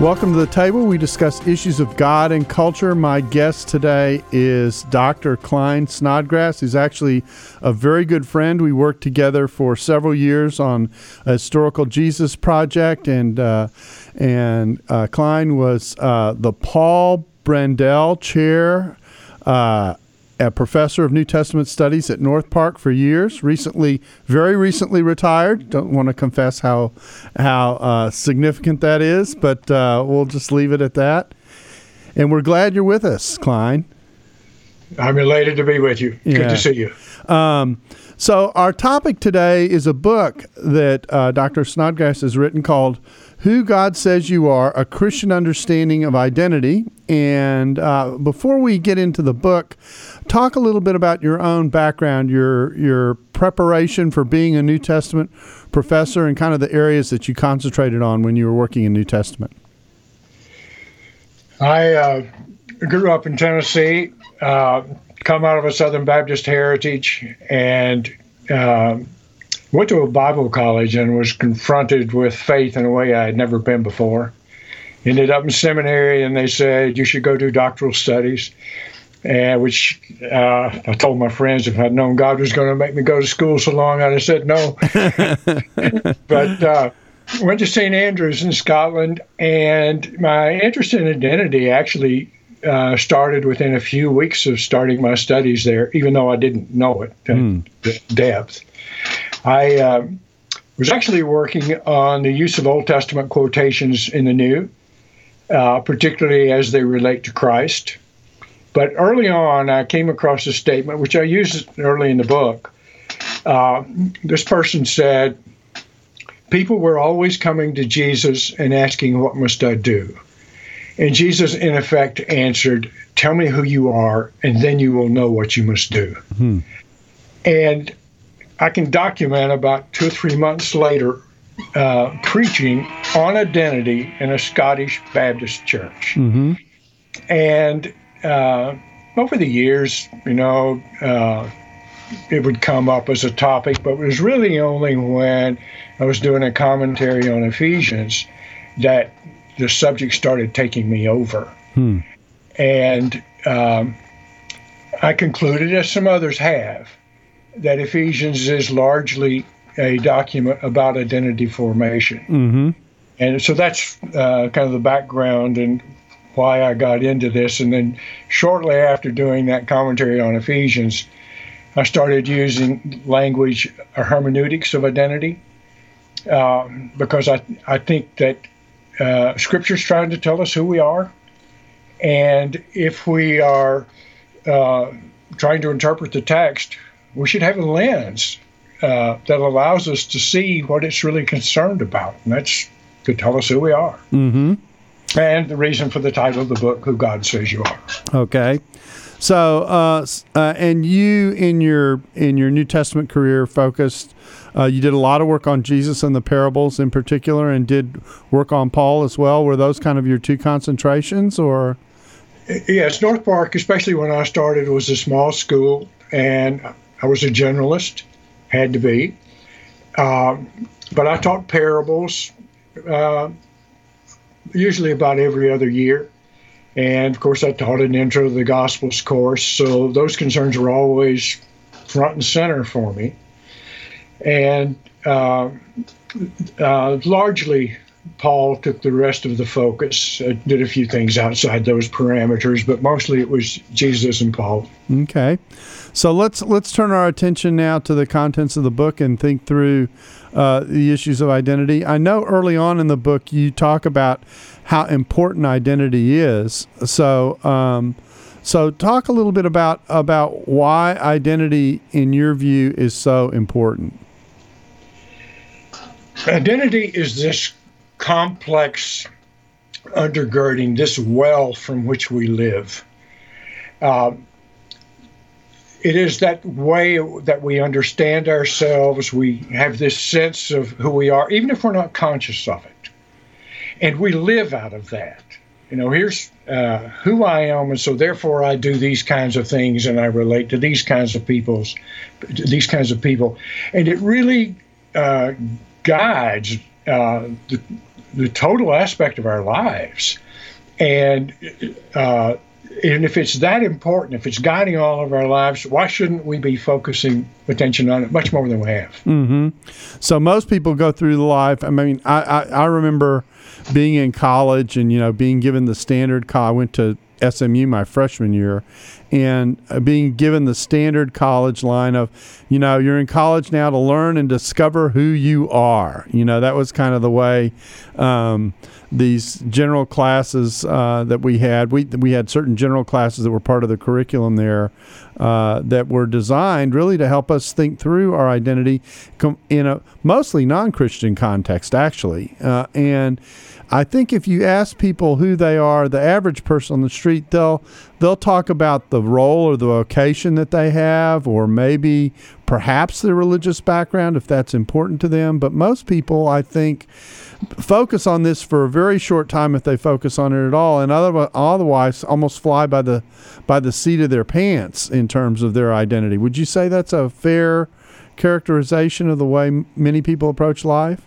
Welcome to the table. We discuss issues of God and culture. My guest today is Dr. Klyne Snodgrass, He's actually a very good friend. We worked together for several years on a historical Jesus project, and uh, and uh, Klyne was uh, the Paul Brandel Chair uh, a professor of New Testament studies at North Park for years. Recently, very recently retired. Don't want to confess how how uh, significant that is, but uh, we'll just leave it at that. And we're glad you're with us, Klyne. I'm elated to be with you. Yeah. Good to see you. Um, so our topic today is a book that uh, Dr. Snodgrass has written called who God Says You Are, a Christian Understanding of Identity. And uh, before we get into the book, talk a little bit about your own background, your, your preparation for being a New Testament professor, and kind of the areas that you concentrated on when you were working in New Testament. I uh, grew up in Tennessee, uh, come out of a Southern Baptist heritage, and uh, went to a Bible college and was confronted with faith in a way I had never been before. Ended up in seminary, and they said you should go do doctoral studies. And which uh, I told my friends if I'd known God was going to make me go to school so long, I'd have said no. but uh, went to St Andrews in Scotland, and my interest in identity actually uh, started within a few weeks of starting my studies there, even though I didn't know it mm. depth. I uh, was actually working on the use of Old Testament quotations in the New, uh, particularly as they relate to Christ. But early on, I came across a statement, which I used early in the book. Uh, this person said, People were always coming to Jesus and asking, What must I do? And Jesus, in effect, answered, Tell me who you are, and then you will know what you must do. Mm-hmm. And I can document about two or three months later uh, preaching on identity in a Scottish Baptist church. Mm-hmm. And uh, over the years, you know, uh, it would come up as a topic, but it was really only when I was doing a commentary on Ephesians that the subject started taking me over. Hmm. And um, I concluded, as some others have, that Ephesians is largely a document about identity formation. Mm-hmm. And so that's uh, kind of the background and why I got into this. And then shortly after doing that commentary on Ephesians, I started using language, a hermeneutics of identity, um, because I, I think that uh, Scripture's trying to tell us who we are. And if we are uh, trying to interpret the text we should have a lens uh, that allows us to see what it's really concerned about, and that's to tell us who we are. Mm-hmm. And the reason for the title of the book, "Who God Says You Are." Okay, so uh, uh, and you in your in your New Testament career focused. Uh, you did a lot of work on Jesus and the parables in particular, and did work on Paul as well. Were those kind of your two concentrations, or? Yes, North Park, especially when I started, was a small school, and I was a generalist, had to be. Um, but I taught parables uh, usually about every other year. And of course, I taught an intro to the Gospels course. So those concerns were always front and center for me. And uh, uh, largely, Paul took the rest of the focus, uh, did a few things outside those parameters, but mostly it was Jesus and Paul. Okay. So let's let's turn our attention now to the contents of the book and think through uh, the issues of identity. I know early on in the book you talk about how important identity is. So um, so talk a little bit about about why identity, in your view, is so important. Identity is this complex undergirding, this well from which we live. Uh, it is that way that we understand ourselves. We have this sense of who we are, even if we're not conscious of it. And we live out of that. You know, here's uh, who I am, and so therefore I do these kinds of things, and I relate to these kinds of people's, these kinds of people, and it really uh, guides uh, the, the total aspect of our lives, and uh, and if it's that important, if it's guiding all of our lives, why shouldn't we be focusing attention on it much more than we have? Mm-hmm. So most people go through life. I mean, I, I, I remember being in college and you know being given the standard. I went to SMU my freshman year, and uh, being given the standard college line of, you know, you're in college now to learn and discover who you are. You know, that was kind of the way um, these general classes uh, that we had. We we had certain general classes that were part of the curriculum there uh, that were designed really to help us think through our identity in a mostly non-Christian context, actually, uh, and I think if you ask people who they are, the average person on the street, they'll they'll talk about the role or the vocation that they have, or maybe perhaps their religious background if that's important to them. But most people, I think, focus on this for a very short time if they focus on it at all, and otherwise almost fly by the by the seat of their pants in terms of their identity. Would you say that's a fair characterization of the way many people approach life?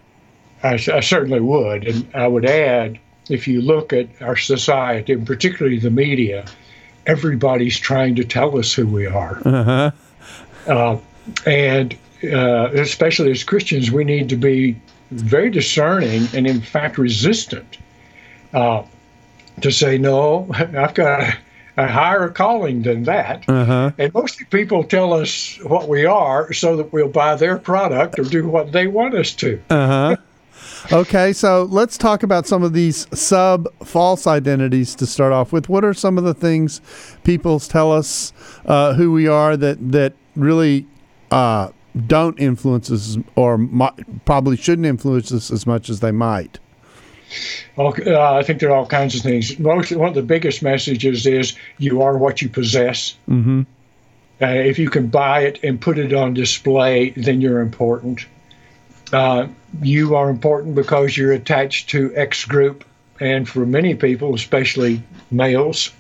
I, I, certainly would. And I would add if you look at our society, and particularly the media, everybody's trying to tell us who we are. Uh-huh. Uh, and uh, especially as Christians, we need to be very discerning and, in fact, resistant uh, to say, no, I've got a, higher calling than that. Uh-huh. And most people tell us what we are so that we'll buy their product or do what they want us to. Uh-huh. Okay, so let's talk about some of these sub false identities to start off with. What are some of the things people tell us uh, who we are that that really uh, don't influence us or probably shouldn't influence us as much as they might? Well, uh, I think there are all kinds of things. Most one of the biggest messages is you are what you possess. Mm-hmm. Uh, if you can buy it and put it on display, then you're important. Uh, you are important because you're attached to X group, and for many people, especially males,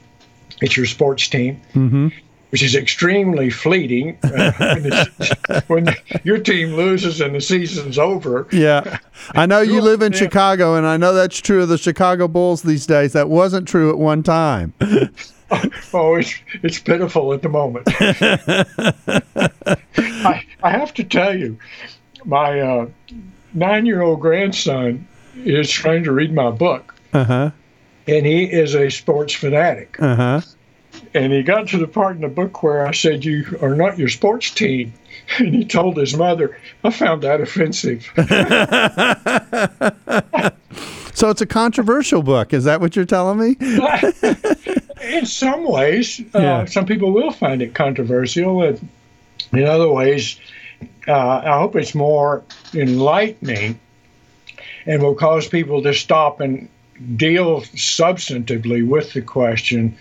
it's your sports team. Mm-hmm. Which is extremely fleeting uh, when, the, when the, your team loses and the season's over. Yeah, I know you live in Chicago, and I know that's true of the Chicago Bulls these days. That wasn't true at one time. oh, it's it's pitiful at the moment. I, I have to tell you, my uh, nine year old grandson is trying to read my book. Uh-huh. And he is a sports fanatic. Uh-huh. And he got to the part in the book where I said, You are not your sports team. And he told his mother, I found that offensive. so it's a controversial book. Is that what you're telling me? in some ways, uh, yeah. some people will find it controversial. And in other ways, uh, I hope it's more enlightening and will cause people to stop and deal substantively with the question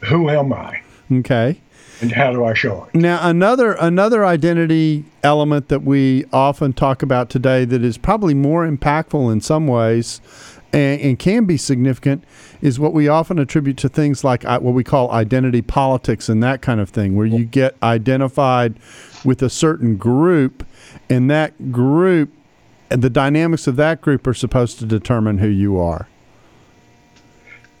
who am I? Okay. And how do I show it? Now another another identity element that we often talk about today that is probably more impactful in some ways and, and can be significant is what we often attribute to things like uh, what we call identity politics and that kind of thing, where you get identified with a certain group, and that group, and the dynamics of that group are supposed to determine who you are.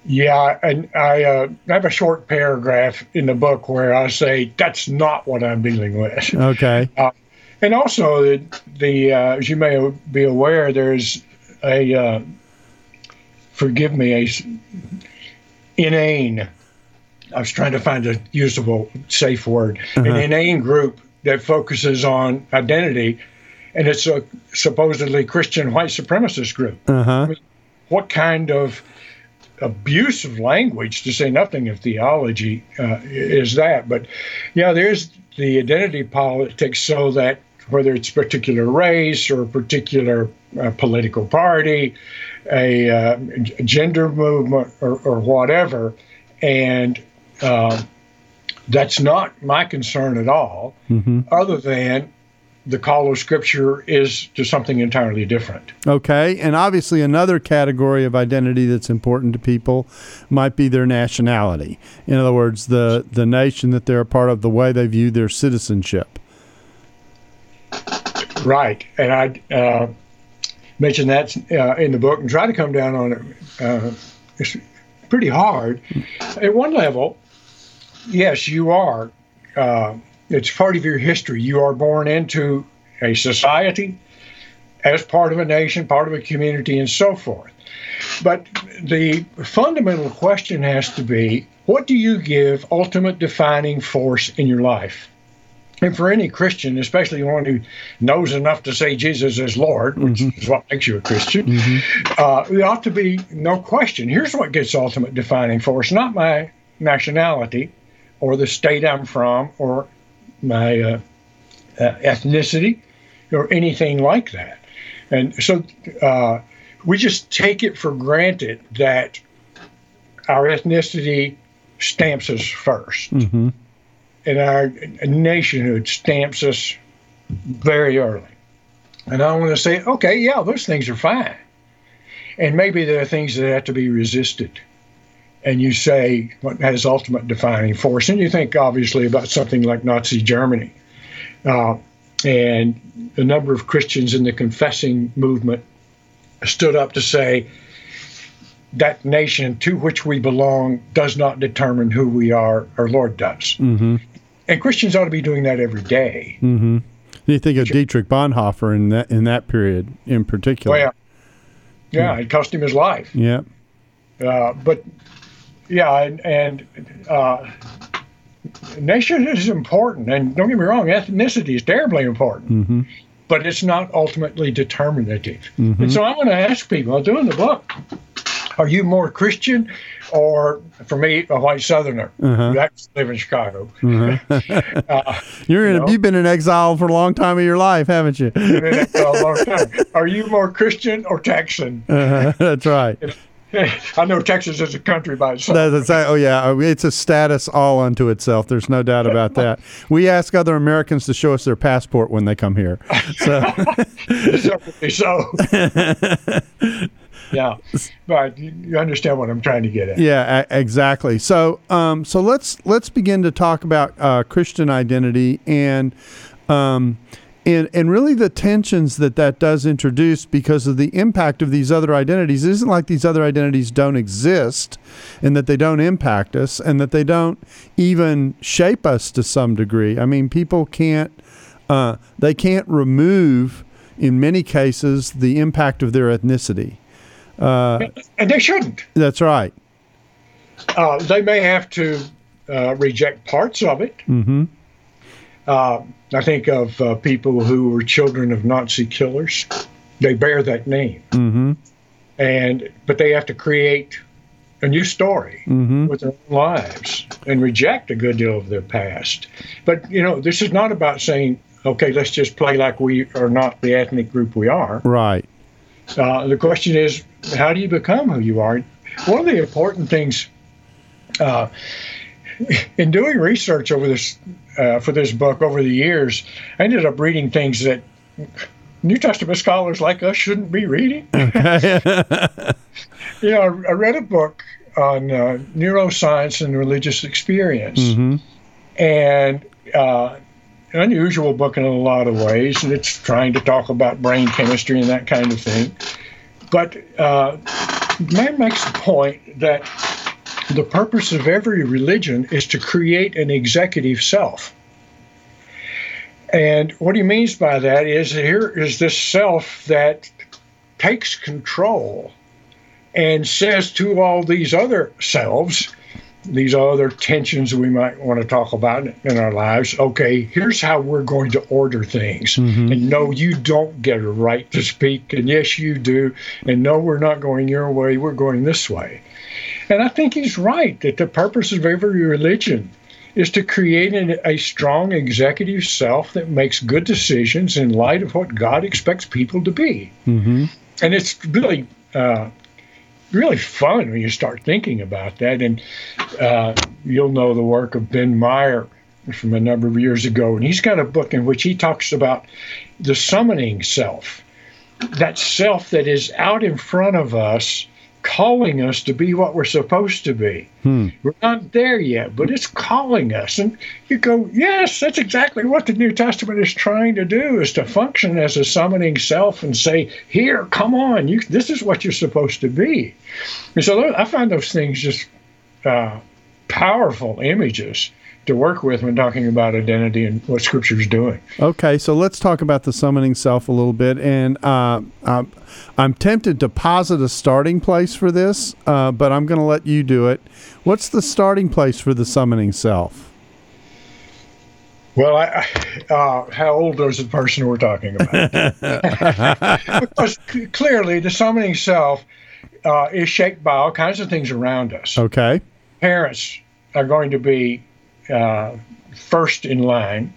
Yeah, and I uh, have a short paragraph in the book where I say that's not what I'm dealing with. Okay. Uh, and also, the, the uh, as you may be aware, there's a uh, forgive me a inane. I was trying to find a usable, safe word. Uh-huh. An inane group that focuses on identity, and it's a supposedly Christian white supremacist group. Uh-huh. I mean, what kind of abuse of language, to say nothing of theology, uh, is that? But yeah, there's the identity politics, so that whether it's a particular race or a particular uh, political party, a, uh, gender movement, or, or whatever, and uh, that's not my concern at all, mm-hmm. other than the call of Scripture is to something entirely different. Okay, and obviously another category of identity that's important to people might be their nationality. In other words, the the nation that they're a part of, the way they view their citizenship. Right, and I uh, mentioned that uh, in the book and try to come down on it. Uh, it's pretty hard. At one level, yes, you are. Uh, it's part of your history. You are born into a society as part of a nation, part of a community, and so forth. But the fundamental question has to be what do you give ultimate defining force in your life? And for any Christian, especially one who knows enough to say Jesus is Lord, which mm-hmm. is what makes you a Christian, mm-hmm. uh, there ought to be no question. Here's what gets ultimate defining force not my nationality or the state I'm from or my uh, uh, ethnicity or anything like that. And so uh, we just take it for granted that our ethnicity stamps us 1st mm-hmm. and our nationhood stamps us very early. And I want to say, okay, yeah, those things are fine. And maybe there are things that have to be resisted and you say what has ultimate defining force, and you think obviously about something like Nazi Germany. Uh, and a number of Christians in the confessing movement stood up to say that nation to which we belong does not determine who we are, our Lord does. Mm-hmm. And Christians ought to be doing that every day. Mm-hmm. You think of Dietrich Bonhoeffer in that in that period in particular. Well, yeah, yeah, it cost him his life. Yeah. Uh, but yeah, and, and uh, nation is important, and don't get me wrong, ethnicity is terribly important, mm-hmm. but it's not ultimately determinative. Mm-hmm. And so I want to ask people, I'm doing the book, are you more Christian or, for me, a white Southerner uh-huh. happens to live in Chicago? Uh-huh. uh, You're in, you know, you've been in exile for a long time of your life, haven't you? been in exile a long time. Are you more Christian or Texan? Uh-huh. That's right. If, I know Texas is a country by itself. That's, oh yeah, uh, it's a status all unto itself. There's no doubt about that. We ask other Americans to show us their passport when they come here. So, so. yeah, but you understand what I'm trying to get at. Yeah, exactly. So, um, so let's let's begin to talk about uh, Christian identity and. Um, and and really the tensions that that does introduce because of the impact of these other identities it isn't like these other identities don't exist and that they don't impact us and that they don't even shape us to some degree. I mean people can't uh, they can't remove in many cases the impact of their ethnicity. Uh, and they shouldn't. That's right. Uh, they may have to uh, reject parts of it. Mm-hmm. Uh, I think of uh, people who were children of Nazi killers. They bear that name, mm-hmm. and but they have to create a new story mm-hmm. with their lives and reject a good deal of their past. But you know, this is not about saying, okay, let's just play like we are not the ethnic group we are. Right. Uh, the question is, how do you become who you are? One of the important things uh, in doing research over this uh, for this book over the years, I ended up reading things that New Testament scholars like us shouldn't be reading. You know, I, I, read a book on uh, neuroscience and religious experience, mm-hmm. and uh, an unusual book in a lot of ways, and it's trying to talk about brain chemistry and that kind of thing. But uh, man makes the point that the purpose of every religion is to create an executive self. And what he means by that is that here is this self that takes control and says to all these other selves, these other tensions we might want to talk about in our lives. Okay, here's how we're going to order things. Mm-hmm. And no, you don't get a right to speak. And yes, you do. And no, we're not going your way. We're going this way. And I think he's right that the purpose of every religion is to create an, a strong executive self that makes good decisions in light of what God expects people to be. Mm-hmm. And it's really, uh, really fun when you start thinking about that. And uh, you'll know the work of Ben Meyer from a number of years ago, and he's got a book in which he talks about the summoning self, that self that is out in front of us calling us to be what we're supposed to be. Hmm. We're not there yet, but it's calling us. And you go, yes, that's exactly what the New Testament is trying to do is to function as a summoning self and say, here, come on, you, this is what you're supposed to be. And so I find those things just uh, powerful images to work with when talking about identity and what Scripture is doing. Okay, so let's talk about the summoning self a little bit. And uh, I'm, I'm tempted to posit a starting place for this, uh, but I'm going to let you do it. What's the starting place for the summoning self? Well, I, uh, how old is the person we're talking about? because clearly, the summoning self uh, is shaped by all kinds of things around us. Okay. Parents are going to be uh, first in line,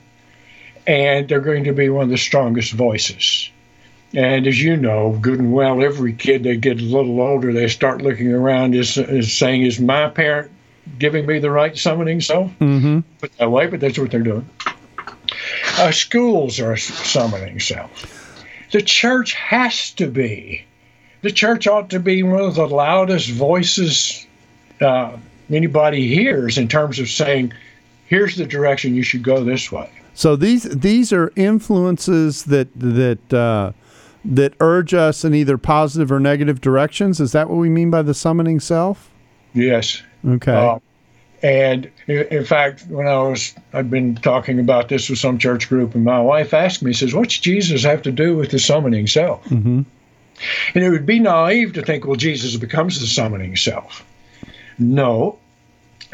and they're going to be one of the strongest voices. And as you know good and well, every kid that gets a little older, they start looking around is, is saying, "Is my parent giving me the right summoning So, Mm-hmm. Put that way, but that's what they're doing. Uh, schools are summoning self. The church has to be. The church ought to be one of the loudest voices uh, anybody hears in terms of saying, here's the direction you should go this way. So these these are influences that that uh, that urge us in either positive or negative directions. Is that what we mean by the summoning self? Yes. Okay. Uh, and in fact, when I was, I'd been talking about this with some church group, and my wife asked me, says, "What's Jesus have to do with the summoning self?" Mm-hmm. And it would be naive to think, well, Jesus becomes the summoning self. No,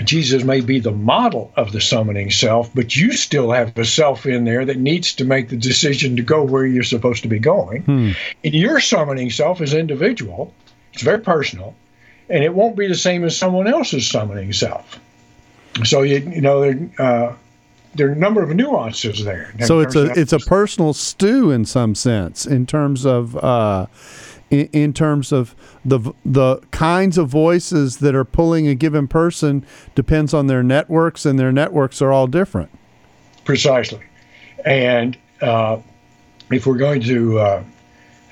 Jesus may be the model of the summoning self, but you still have a self in there that needs to make the decision to go where you're supposed to be going. Hmm. And your summoning self is individual, it's very personal, and it won't be the same as someone else's summoning self. So, you, you know, there, uh, there are a number of nuances there. So it's a it's a personal stew in some sense in terms of uh, in, in, terms of the the kinds of voices that are pulling a given person depends on their networks, and their networks are all different. Precisely, and uh, if we're going to uh,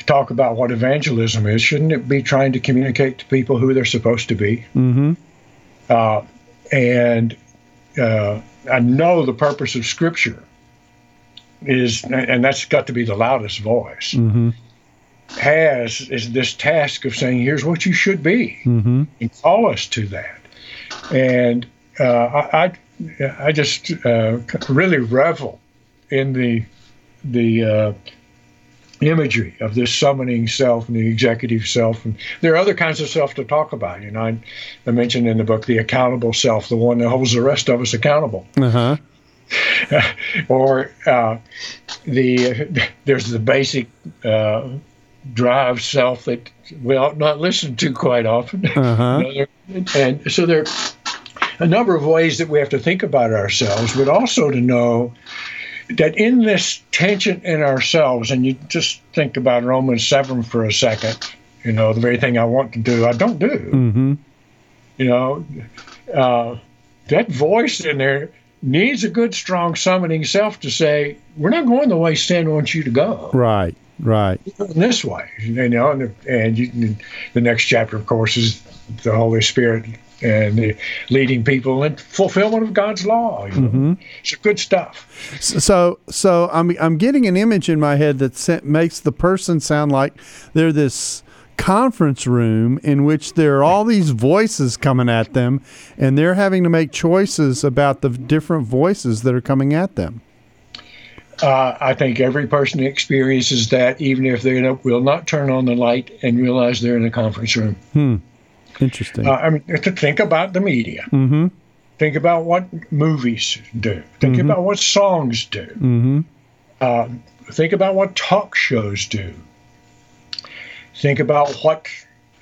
talk about what evangelism is, shouldn't it be trying to communicate to people who they're supposed to be? Mm-hmm. Uh, and uh, I know the purpose of Scripture is, and that's got to be the loudest voice. Mm-hmm has is this task of saying, here's what you should be, mm-hmm. and call us to that. And uh, I, I, I, just uh, really revel in the the uh, imagery of this summoning self and the executive self. And there are other kinds of self to talk about. You know, I, I mentioned in the book the accountable self, the one that holds the rest of us accountable. Uh-huh. or uh, the there's the basic uh, drive self that we ought not listen to quite often. Uh-huh. and so there are a number of ways that we have to think about ourselves, but also to know that in this tension in ourselves, and you just think about Romans 7 for a second, you know, the very thing I want to do, I don't do. Mm-hmm. You know, uh, that voice in there needs a good, strong summoning self to say, we're not going the way sin wants you to go. Right. Right. In This way, you know, and, and you, the next chapter, of course, is the Holy Spirit and the leading people in fulfillment of God's law. You know? mm-hmm. It's good stuff. So, so I'm I'm getting an image in my head that makes the person sound like they're this conference room in which there are all these voices coming at them, and they're having to make choices about the different voices that are coming at them. Uh, I think every person experiences that, even if they will not turn on the light and realize they're in a conference room. Hmm. Interesting. Uh, I mean, to think about the media. Mm-hmm. Think about what movies do. Think mm-hmm. about what songs do. Mm-hmm. Uh, think about what talk shows do. Think about what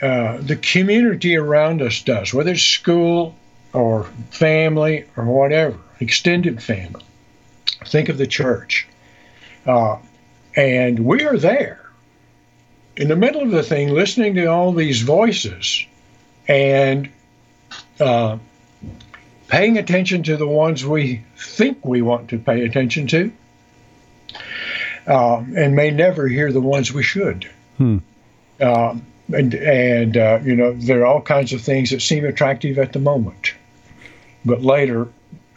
uh, the community around us does, whether it's school or family or whatever, extended family Think of the church. Uh, and we are there in the middle of the thing, listening to all these voices and uh, paying attention to the ones we think we want to pay attention to, uh, and may never hear the ones we should. Hmm. Uh, and and uh, you know there are all kinds of things that seem attractive at the moment, but later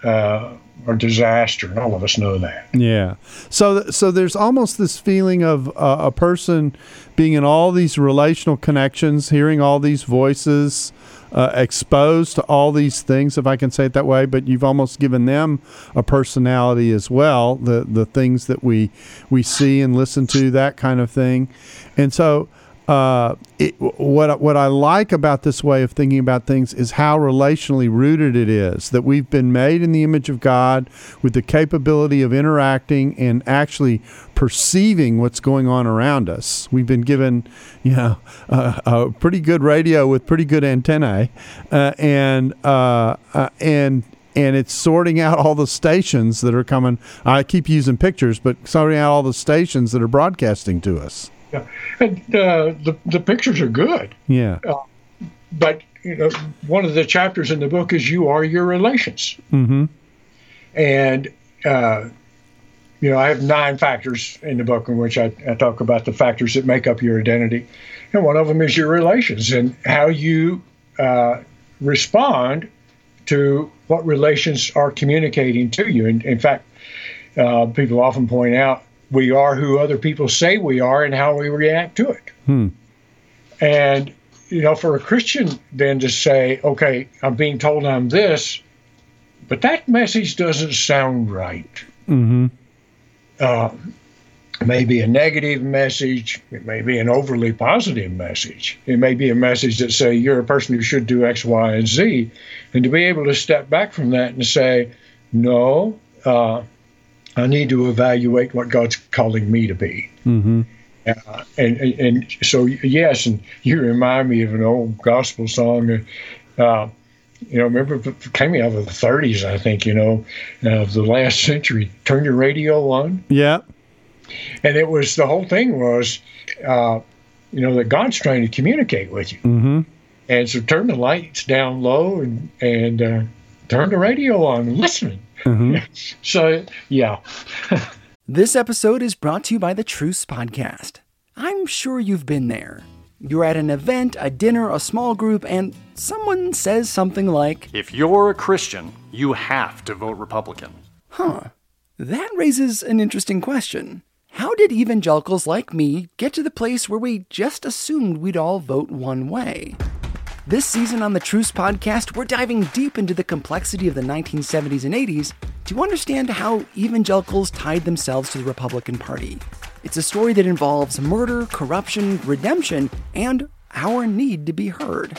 uh, are disaster, and all of us know that. Yeah. So so there's almost this feeling of uh, a person being in all these relational connections, hearing all these voices. Uh, exposed to all these things, if I can say it that way, but you've almost given them a personality as well. The the things that we we see and listen to, that kind of thing, and so uh, it, what what I like about this way of thinking about things is how relationally rooted it is. That we've been made in the image of God with the capability of interacting and actually perceiving what's going on around us. We've been given, you know, a pretty good radio with pretty good antennae, uh, and uh, uh, and and it's sorting out all the stations that are coming. I keep using pictures, but sorting out all the stations that are broadcasting to us. Yeah, and uh, the the pictures are good. Yeah, uh, but you know, one of the chapters in the book is you are your relations. Mm-hmm. And uh, you know, I have nine factors in the book in which I, I talk about the factors that make up your identity, and one of them is your relations and how you uh, respond to what relations are communicating to you. And in fact, uh, people often point out we are who other people say we are and how we react to it. Hmm. And, you know, for a Christian then to say, okay, I'm being told I'm this, but that message doesn't sound right. Mm-hmm. Uh, it may be a negative message. It may be an overly positive message. It may be a message that say you're a person who should do X, Y, and Z, and to be able to step back from that and say, no, uh, I need to evaluate what God's calling me to be. Mm-hmm. Uh, and, and, and so yes, and you remind me of an old gospel song. Uh, you know, remember it came out of the 30s, I think. You know, of the last century. Turn your radio on. Yeah. And it was the whole thing was, uh, you know, that God's trying to communicate with you. Mm-hmm. And so turn the lights down low and and uh, turn the radio on and listen. Mm-hmm. so, yeah. this episode is brought to you by the Truce Podcast. I'm sure you've been there. You're at an event, a dinner, a small group, and someone says something like, If you're a Christian, you have to vote Republican. Huh. That raises an interesting question. How did evangelicals like me get to the place where we just assumed we'd all vote one way? This season on the Truce podcast, we're diving deep into the complexity of the 1970s and 80s to understand how evangelicals tied themselves to the Republican Party. It's a story that involves murder, corruption, redemption, and our need to be heard.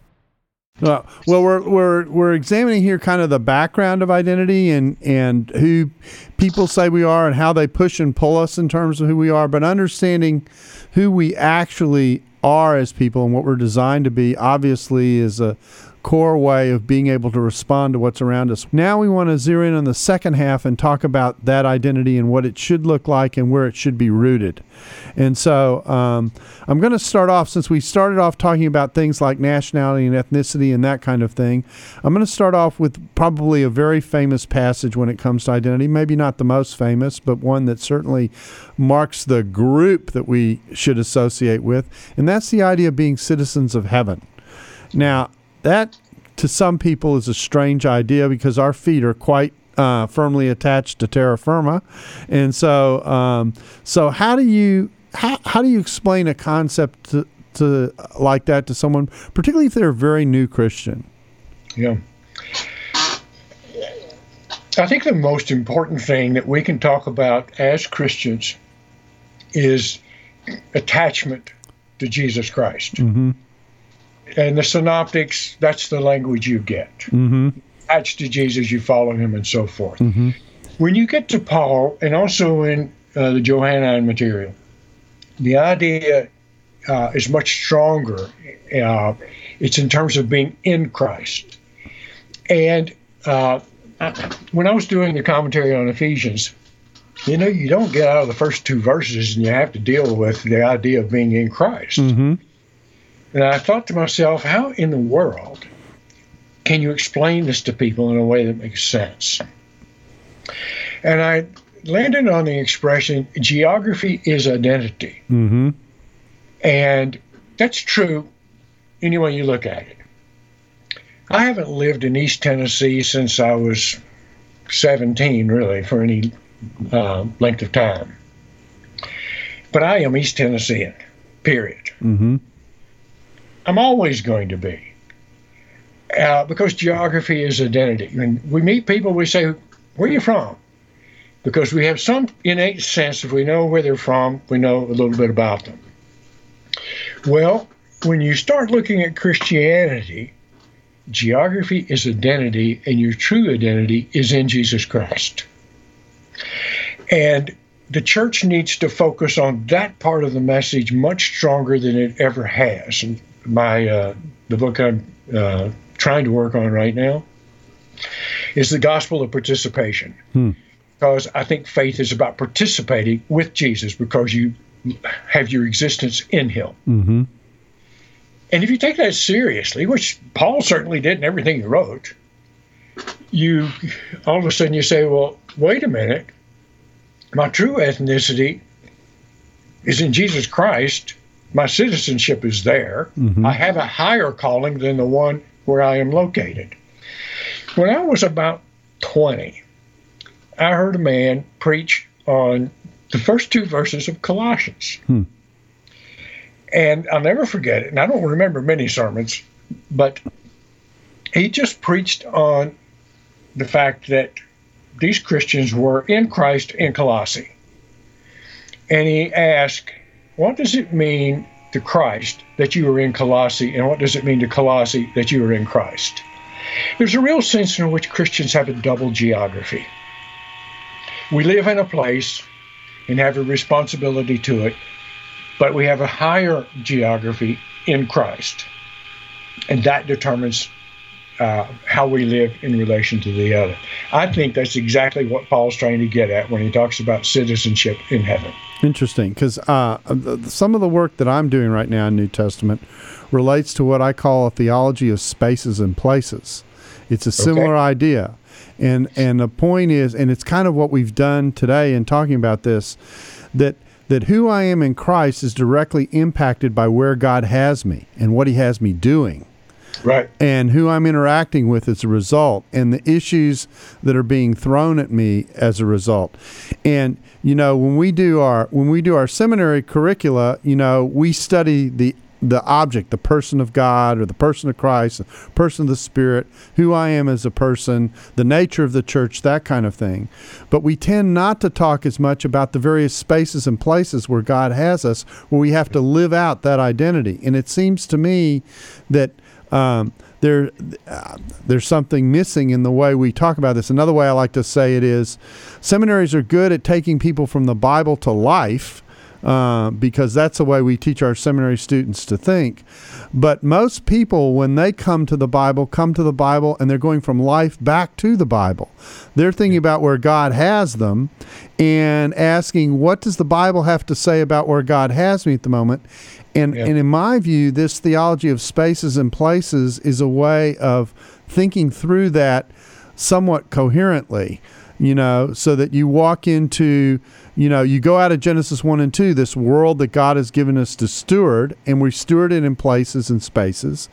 Well, well, we're we're we're examining here kind of the background of identity and and who people say we are and how they push and pull us in terms of who we are, but understanding who we actually are as people and what we're designed to be obviously is a core way of being able to respond to what's around us. Now we want to zero in on the second half and talk about that identity and what it should look like and where it should be rooted. And so um, I'm going to start off, since we started off talking about things like nationality and ethnicity and that kind of thing, I'm going to start off with probably a very famous passage when it comes to identity. Maybe not the most famous, but one that certainly marks the group that we should associate with. And that's the idea of being citizens of heaven. Now, that to some people is a strange idea because our feet are quite uh, firmly attached to terra firma, and so um, so how do you how, how do you explain a concept to, to like that to someone, particularly if they're a very new Christian? Yeah. I think the most important thing that we can talk about as Christians is attachment to Jesus Christ. Mm-hmm and the synoptics, that's the language you get. Mm-hmm. Attached to Jesus, you follow him, and so forth. Mm-hmm. When you get to Paul, and also in uh, the Johannine material, the idea uh, is much stronger. Uh, it's in terms of being in Christ. And uh, when I was doing the commentary on Ephesians, you know, you don't get out of the first two verses and you have to deal with the idea of being in Christ. Mm-hmm. And I thought to myself, how in the world can you explain this to people in a way that makes sense? And I landed on the expression geography is identity. Mm-hmm. And that's true any way you look at it. I haven't lived in East Tennessee since I was 17, really, for any uh, length of time. But I am East Tennessean, period. Mm-hmm. I'm always going to be. Uh, because geography is identity. When we meet people, we say, Where are you from? Because we have some innate sense if we know where they're from, we know a little bit about them. Well, when you start looking at Christianity, geography is identity, and your true identity is in Jesus Christ. And the church needs to focus on that part of the message much stronger than it ever has. And my uh, the book I'm uh, trying to work on right now is the gospel of participation. Hmm. Because I think faith is about participating with Jesus because you have your existence in Him. Mm-hmm. And if you take that seriously, which Paul certainly did in everything he wrote, you all of a sudden you say, well, wait a minute. My true ethnicity is in Jesus Christ. My citizenship is there. Mm-hmm. I have a higher calling than the one where I am located. When I was about 20, I heard a man preach on the first two verses of Colossians. Hmm. And I'll never forget it. And I don't remember many sermons, but he just preached on the fact that these Christians were in Christ in Colossae. And he asked, What does it mean to Christ that you are in Colossae, and what does it mean to Colossae that you are in Christ? There's a real sense in which Christians have a double geography. We live in a place and have a responsibility to it, but we have a higher geography in Christ. And that determines uh, how we live in relation to the other. I think that's exactly what Paul's trying to get at when he talks about citizenship in heaven. Interesting, because uh, some of the work that I'm doing right now in New Testament relates to what I call a theology of spaces and places. It's a similar okay. idea, and and the point is, and it's kind of what we've done today in talking about this, that that who I am in Christ is directly impacted by where God has me and what He has me doing. Right. And who I'm interacting with as a result, and the issues that are being thrown at me as a result. And you know, when we do our when we do our seminary curricula, you know, we study the the object, the person of God or the person of Christ, the person of the Spirit, who I am as a person, the nature of the church, that kind of thing. But we tend not to talk as much about the various spaces and places where God has us, where we have to live out that identity. And it seems to me that um, there, uh, there's something missing in the way we talk about this. Another way I like to say it is seminaries are good at taking people from the Bible to life uh, because that's the way we teach our seminary students to think. But most people, when they come to the Bible, come to the Bible and they're going from life back to the Bible. They're thinking about where God has them and asking, what does the Bible have to say about where God has me at the moment? And, yeah. and in my view, this theology of spaces and places is a way of thinking through that somewhat coherently, you know, so that you walk into you know, you go out of Genesis 1 and 2, this world that God has given us to steward, and we steward it in places and spaces.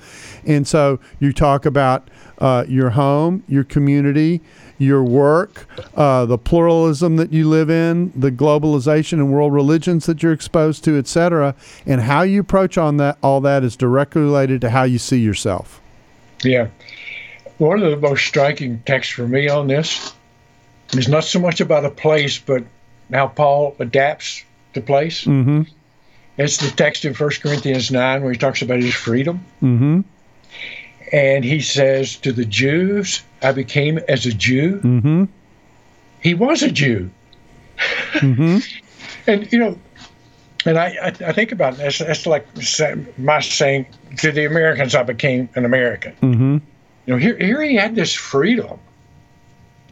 And so you talk about uh, your home, your community, your work, uh, the pluralism that you live in, the globalization and world religions that you're exposed to, etc., and how you approach on that. All that is directly related to how you see yourself. Yeah, one of the most striking texts for me on this is not so much about a place, but how Paul adapts the place. Mm-hmm. It's the text in 1 Corinthians 9 where he talks about his freedom. Mm-hmm. And he says to the Jews, I became as a Jew. Mm-hmm. He was a Jew. Mm-hmm. and, you know, And I, I, I think about it, that's, that's like my saying to the Americans, I became an American. Mm-hmm. You know, here, here he had this freedom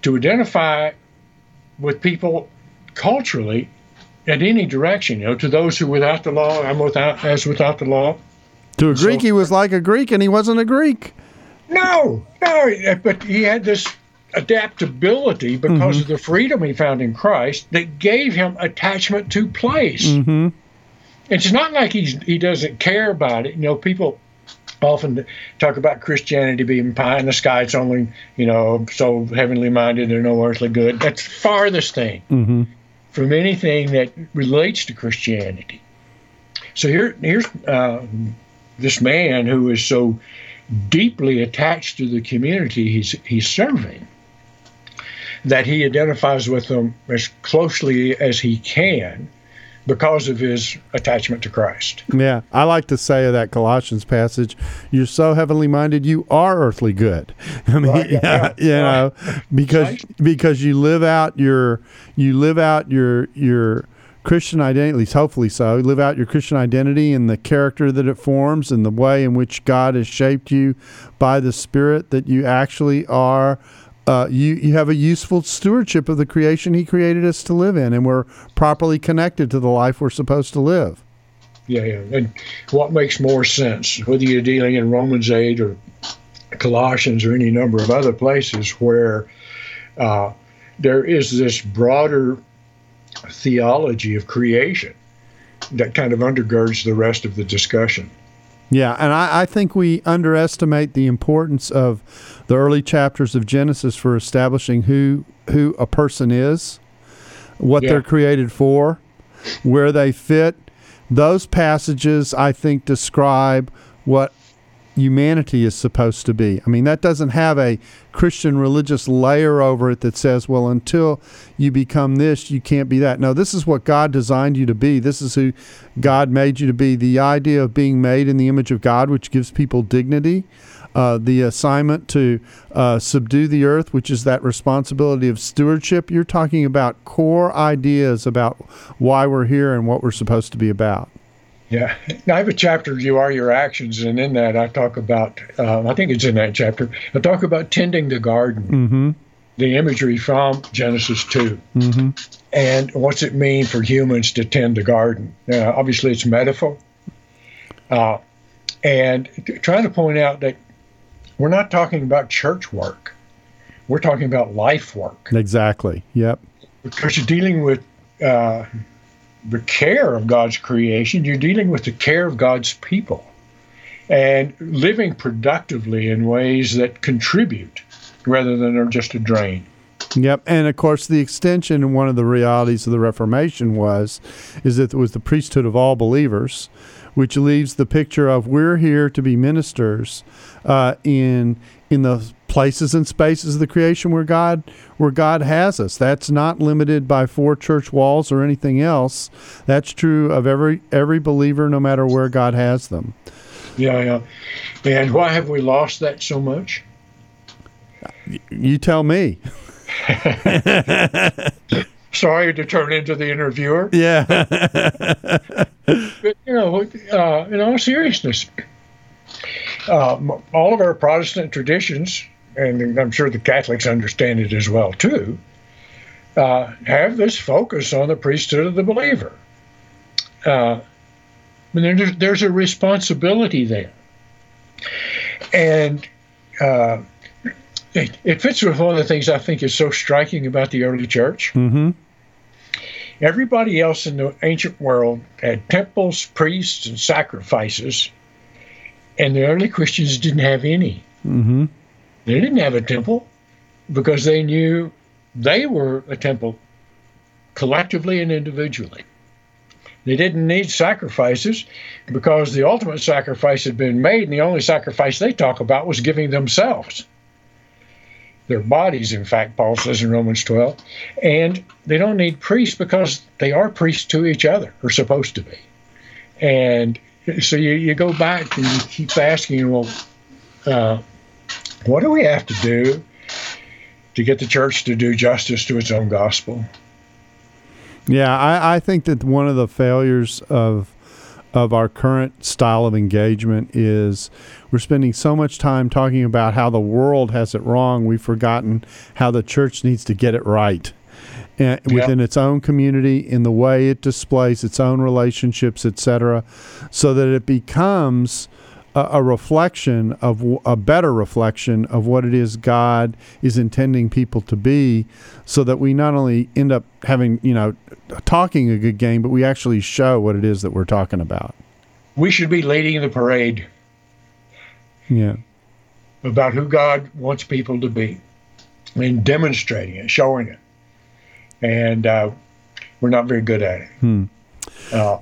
to identify with people culturally in any direction. You know, to those who without the law, I'm without as without the law. To a Greek, so, he was like a Greek, and he wasn't a Greek. No, no, but he had this adaptability because mm-hmm. of the freedom he found in Christ that gave him attachment to place. Mm-hmm. It's not like he's he doesn't care about it. You know, people often talk about Christianity being pie in the sky. It's only you know so heavenly minded or no earthly good. That's farthest thing mm-hmm. from anything that relates to Christianity. So here, here's uh, this man who is so deeply attached to the community he's he's serving that he identifies with them as closely as he can because of his attachment to Christ. Yeah, I like to say of that Colossians passage, you're so heavenly minded, you are earthly good. I mean, right, yeah, you know, because right. because you live out your you live out your your Christian identity, at least hopefully so. Live out your Christian identity and the character that it forms and the way in which God has shaped you by the Spirit that you actually are uh, you, you have a useful stewardship of the creation he created us to live in, and we're properly connected to the life we're supposed to live. Yeah, yeah. And what makes more sense, whether you're dealing in Romans 8 or Colossians or any number of other places where uh, there is this broader theology of creation that kind of undergirds the rest of the discussion. Yeah, and I, I, think we underestimate the importance of the early chapters of Genesis for establishing who who a person is, what yeah. they're created for, where they fit. Those passages, I think, describe what humanity is supposed to be. I mean, that doesn't have a Christian religious layer over it that says, well, until you become this, you can't be that. No, this is what God designed you to be. This is who God made you to be. The idea of being made in the image of God, which gives people dignity. Uh, the assignment to uh, subdue the earth, which is that responsibility of stewardship. You're talking about core ideas about why we're here and what we're supposed to be about. Yeah, I have a chapter, You Are Your Actions, and in that I talk about, uh, I think it's in that chapter, I talk about tending the garden, mm-hmm. the imagery from Genesis 2. Mm-hmm. And what's it mean for humans to tend the garden? Uh, obviously, it's metaphor. Uh, and trying to point out that we're not talking about church work, we're talking about life work. Exactly, yep. Because you're dealing with uh, the care of God's creation, you're dealing with the care of God's people and living productively in ways that contribute rather than are just a drain. Yep, and of course the extension and one of the realities of the Reformation was is that it was the priesthood of all believers, which leaves the picture of we're here to be ministers uh, in in the places and spaces of the creation where God where God has us. That's not limited by four church walls or anything else. That's true of every every believer no matter where God has them. Yeah, yeah. And why have we lost that so much? You tell me. Sorry to turn into the interviewer. Yeah. but, you know, uh, in all seriousness, uh, all of our Protestant traditions and I'm sure the Catholics understand it as well too, uh, have this focus on the priesthood of the believer. Uh, there's, there's a responsibility there. And uh, it, it, fits with one of the things I think is so striking about the early church. Mm-hmm. Everybody else in the ancient world had temples, priests, and sacrifices, and the early Christians didn't have any. Mm-hmm. They didn't have a temple because they knew they were a temple collectively and individually. They didn't need sacrifices because the ultimate sacrifice had been made, and the only sacrifice they talk about was giving themselves. Their bodies, in fact, Paul says in Romans 12. And they don't need priests because they are priests to each other, or supposed to be. And so you, you go back and you keep asking, well, uh, what do we have to do to get the church to do justice to its own gospel? Yeah, I, I think that one of the failures of of our current style of engagement is we're spending so much time talking about how the world has it wrong. We've forgotten how the church needs to get it right and within its own community in the way it displays its own relationships, etc., so that it becomes a, a reflection of a better reflection of what it is God is intending people to be, so that we not only end up having you know talking a good game, but we actually show what it is that we're talking about. We should be leading the parade. Yeah. About who God wants people to be and demonstrating it, showing it. And uh, we're not very good at it. Hmm. Uh,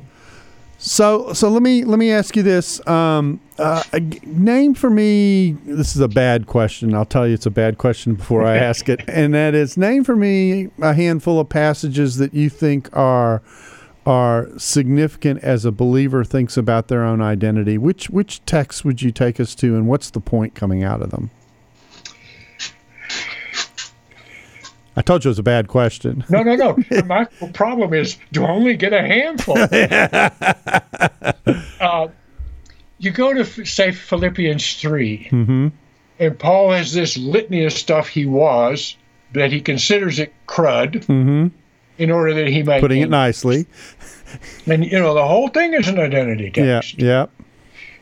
so, so let me let me ask you this. Um, uh, name for me. This is a bad question. I'll tell you, it's a bad question before I ask it, and that is name for me a handful of passages that you think are are significant as a believer thinks about their own identity. Which which texts would you take us to, and what's the point coming out of them? I told you it was a bad question. No, no, no. My problem is, do I only get a handful? uh, you go to, say, Philippians 3, mm-hmm. and Paul has this litany of stuff he was that he considers it crud mm-hmm. in order that he might. Putting it nicely. And, you know, the whole thing is an identity text. Yeah, yeah.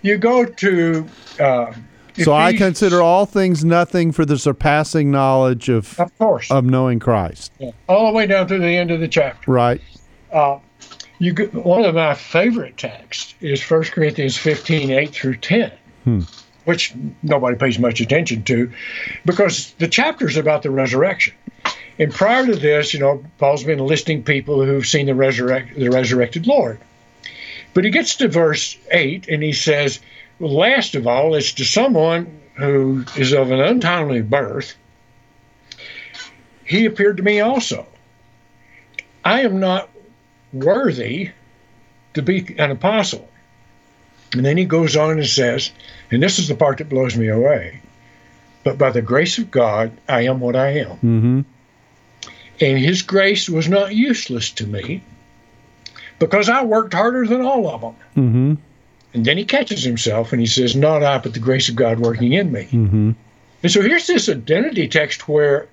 You go to. Uh, so I consider all things nothing for the surpassing knowledge of of course of knowing Christ. Yeah. All the way down to the end of the chapter. Right. Uh, you one of my favorite texts is 1 Corinthians 15, 8 through 10, hmm. which nobody pays much attention to because the chapter is about the resurrection. And prior to this, you know, Paul's been listing people who've seen the resurrect the resurrected Lord. But he gets to verse 8 and he says, last of all, it's to someone who is of an untimely birth. He appeared to me also. I am not worthy to be an apostle. And then he goes on and says, and this is the part that blows me away, but by the grace of God, I am what I am. Mm-hmm. And his grace was not useless to me because I worked harder than all of them. Mm-hmm. And then he catches himself and he says, Not I, but the grace of God working in me. Mm-hmm. And so here's this identity text where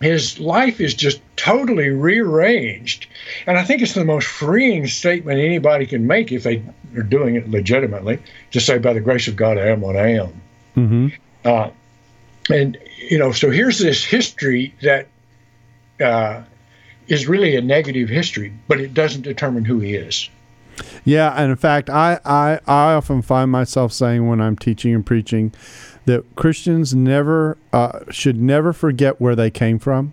his life is just totally rearranged. And I think it's the most freeing statement anybody can make if they are doing it legitimately to say, By the grace of God, I am what I am. Mm-hmm. Uh, and, you know, so here's this history that uh, is really a negative history, but it doesn't determine who he is. Yeah, and in fact, I, I, I often find myself saying when I'm teaching and preaching that Christians never uh, should never forget where they came from,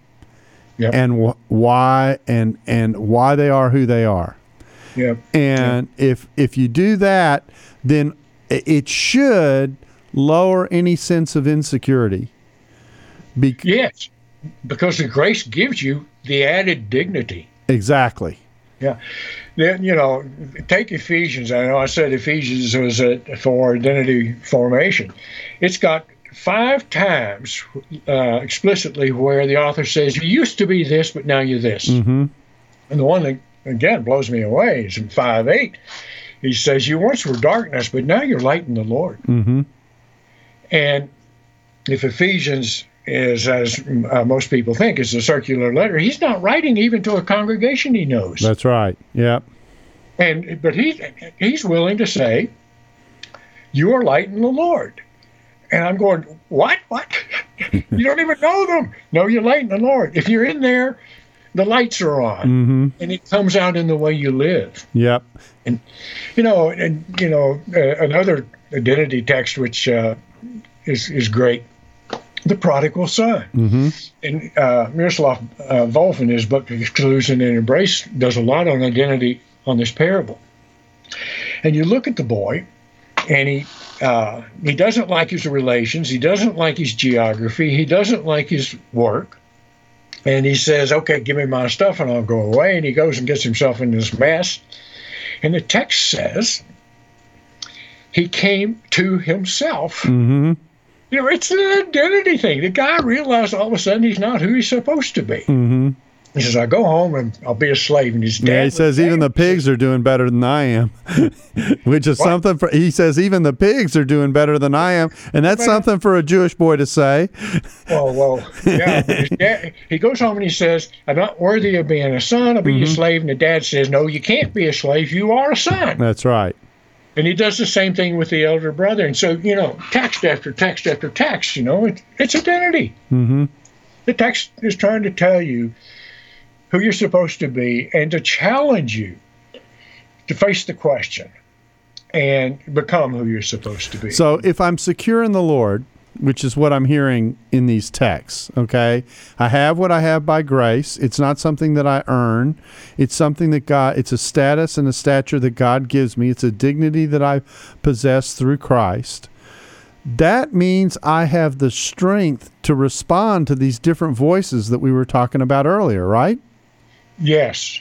yep. and wh- why and and why they are who they are. Yep. And yep. if if you do that, then it should lower any sense of insecurity. Be- yes, because the grace gives you the added dignity. Exactly. Yeah. Then, you know, take Ephesians. I know I said Ephesians was a, for identity formation. It's got five times uh, explicitly where the author says, You used to be this, but now you're this. Mm-hmm. And the one that, again, blows me away is in 5 8. He says, You once were darkness, but now you're light in the Lord. Mm-hmm. And if Ephesians is, as uh, most people think, is a circular letter. He's not writing even to a congregation he knows. That's right. Yeah. And but he's he's willing to say, "You are light in the Lord," and I'm going, "What? What? you don't even know them? No, you're light in the Lord. If you're in there, the lights are on, mm-hmm. and it comes out in the way you live. Yep. And you know, and you know, uh, another identity text which uh, is is great the prodigal son. Mm-hmm. And uh, Miroslav uh, Volf in his book Exclusion and Embrace does a lot on identity on this parable. And you look at the boy, and he uh, he doesn't like his relations, he doesn't like his geography, he doesn't like his work. And he says, "Okay, give me my stuff, and I'll go away." And he goes and gets himself in this mess. And the text says he came to himself. Mm-hmm you know, it's an identity thing. The guy realized all of a sudden he's not who he's supposed to be. Mm-hmm. He says, I go home and I'll be a slave. And his dad. Yeah, he says even the pigs are doing better than I am, which is What? something for. He says even the pigs are doing better than I am, and that's something for a Jewish boy to say. Well, well, yeah. dad, he goes home and he says, I'm not worthy of being a son. I'll be Mm-hmm. a slave. And the dad says, No, you can't be a slave. You are a son. That's right. And he does the same thing with the elder brother. And so, you know, text after text after text, you know, it, it's identity. hmm The text is trying to tell you who you're supposed to be and to challenge you to face the question and become who you're supposed to be. So if I'm secure in the Lord, which is what I'm hearing in these texts, okay? I have what I have by grace. It's not something that I earn. It's something that God it's a status and a stature that God gives me. It's a dignity that I possess through Christ. That means I have the strength to respond to these different voices that we were talking about earlier, right? Yes.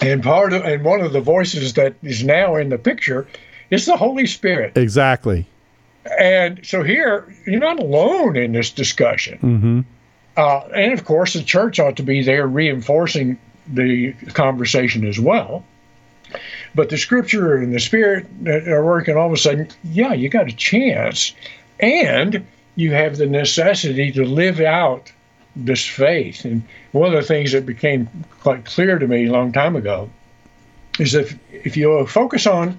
And part of and one of the voices that is now in the picture is the Holy Spirit. Exactly. And so here you're not alone in this discussion. Mm-hmm. Uh, and of course, the church ought to be there reinforcing the conversation as well. But the scripture and the spirit are working all of a sudden, yeah, you got a chance. And you have the necessity to live out this faith. And one of the things that became quite clear to me a long time ago is if, if you focus on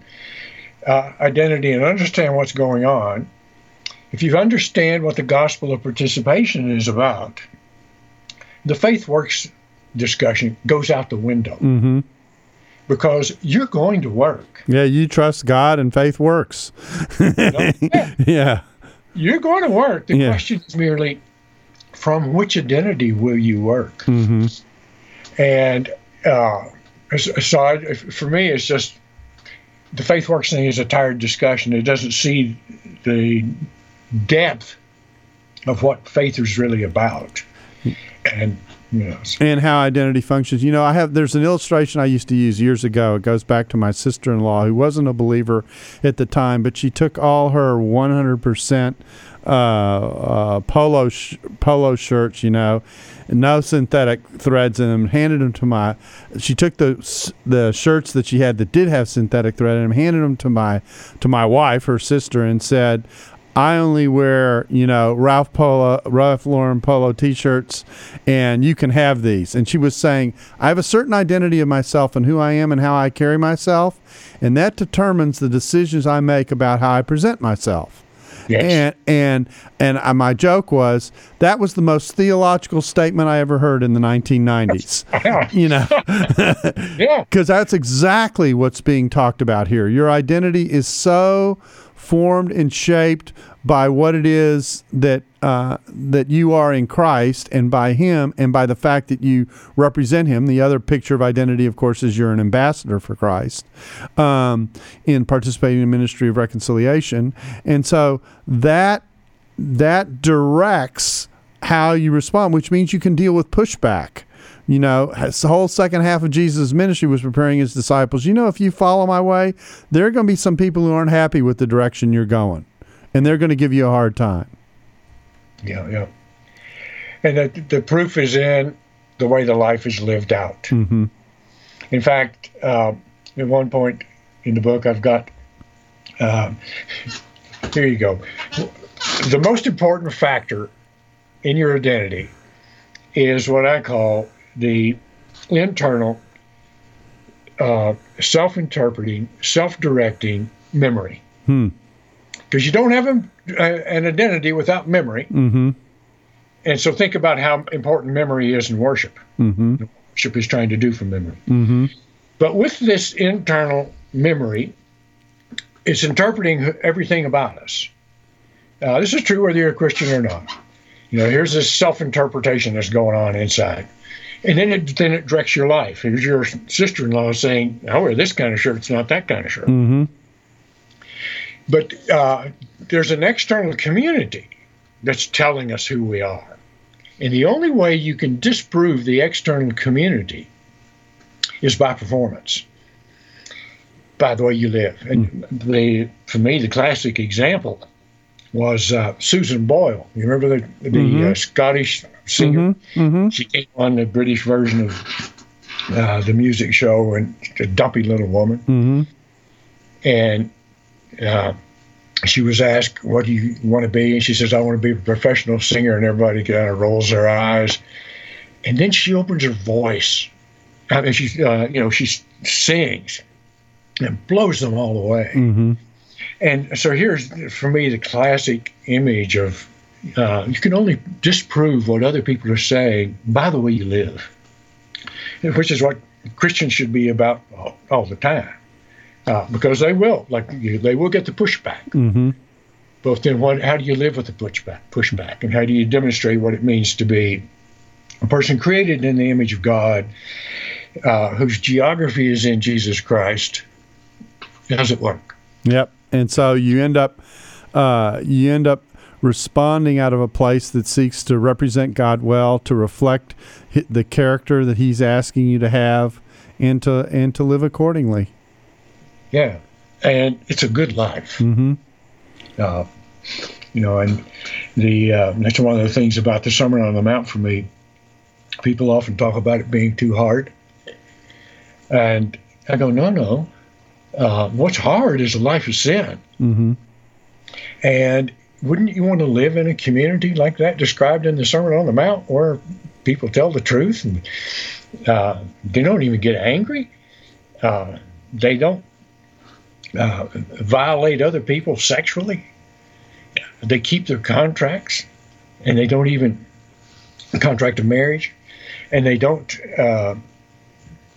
uh, identity and understand what's going on, if you understand what the gospel of participation is about, the faith works discussion goes out the window Mm-hmm. because you're going to work. Yeah, you trust God and faith works. Yeah, you're going to work. The Yeah. question is merely from which identity will you work? Mm-hmm. And uh, so I, for me, it's just the faith works thing is a tired discussion. It doesn't see the depth of what faith is really about. And, and how identity functions. You know, I have there's an illustration I used to use years ago. It goes back to my sister-in-law who wasn't a believer at the time, but she took all her 100% uh, uh, polo sh- polo shirts, you know, no synthetic threads in them, handed them to my. She took the the shirts that she had that did have synthetic thread in them, handed them to my to my wife, her sister, and said. I only wear, you know, Ralph Polo, Ralph Lauren Polo T-shirts, and you can have these. And she was saying, I have a certain identity of myself and who I am and how I carry myself, and that determines the decisions I make about how I present myself. Yes. And and and my joke was that was the most theological statement I ever heard in the 1990s. you know, yeah. because that's exactly what's being talked about here. Your identity is so formed and shaped by what it is that uh, that you are in Christ, and by Him, and by the fact that you represent Him. The other picture of identity, of course, is you're an ambassador for Christ um, in participating in ministry of reconciliation, and so that that directs how you respond, which means you can deal with pushback. You know, the whole second half of Jesus' ministry was preparing his disciples. You know, if you follow my way, there are going to be some people who aren't happy with the direction you're going, and they're going to give you a hard time. Yeah, yeah. And the, the proof is in the way the life is lived out. hmm In fact, uh, at one point in the book, I've got um, here you go. The most important factor in your identity is what I call the internal uh, self interpreting, self directing memory. Hmm. Because you don't have a, an identity without memory. hmm And so think about how important memory is in worship. hmm Worship is trying to do from memory. hmm But with this internal memory, it's interpreting everything about us. Uh, this is true whether you're a Christian or not. You know, here's this self-interpretation that's going on inside, and then it then it directs your life. Here's your sister-in-law saying, "I wear this kind of shirt. It's not that kind of shirt." hmm But uh, there's an external community that's telling us who we are. And the only way you can disprove the external community is by performance, by the way you live. And the, for me, the classic example was uh, Susan Boyle. You remember the, the mm-hmm. uh, Scottish singer? Mm-hmm. Mm-hmm. She came on the British version of uh, the music show and a dumpy little woman. Mm-hmm. And uh, she was asked, What do you want to be? And she says, I want to be a professional singer. And everybody kind of rolls their eyes. And then she opens her voice. I mean, she, uh, you know, she sings and blows them all away. And so here's, for me, the classic image of uh, you can only disprove what other people are saying by the way you live, which is what Christians should be about all, all the time. Uh, because they will, like you, they will get the pushback. Mm-hmm. But then, what? How do you live with the pushback? Pushback, and how do you demonstrate what it means to be a person created in the image of God, uh, whose geography is in Jesus Christ? How does it work? Yep. And so you end up, uh, you end up responding out of a place that seeks to represent God well, to reflect the character that He's asking you to have, and to and to live accordingly. Yeah, and it's a good life. Mm-hmm. Uh, you know, and the uh, that's one of the things about the Sermon on the Mount for me. People often talk about it being too hard, and I go, no, no. Uh, what's hard is a life of sin. Mm-hmm. And wouldn't you want to live in a community like that described in the Sermon on the Mount, where people tell the truth and uh, they don't even get angry? Uh, they don't uh, violate other people sexually. They keep their contracts, and they don't even contract a marriage, and they don't uh,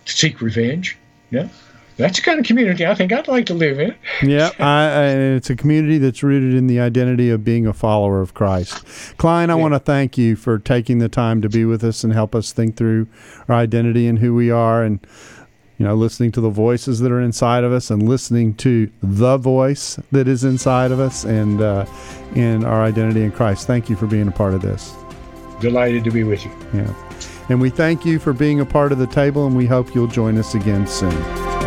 seek revenge. Yeah, that's the kind of community I think I'd like to live in. yeah, I, I, it's a community that's rooted in the identity of being a follower of Christ. Klyne, I yeah. want to thank you for taking the time to be with us and help us think through our identity and who we are and you know, listening to the voices that are inside of us and listening to the voice that is inside of us and uh, in our identity in Christ. Thank you for being a part of this. Delighted to be with you. Yeah. And we thank you for being a part of the table, and we hope you'll join us again soon.